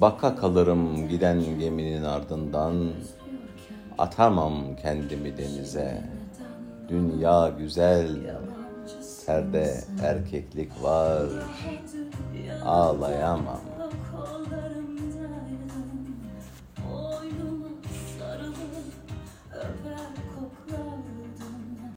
Baka kalırım giden geminin ardından. Atamam kendimi denize. Dünya güzel Serde erkeklik var. Ağlayamam.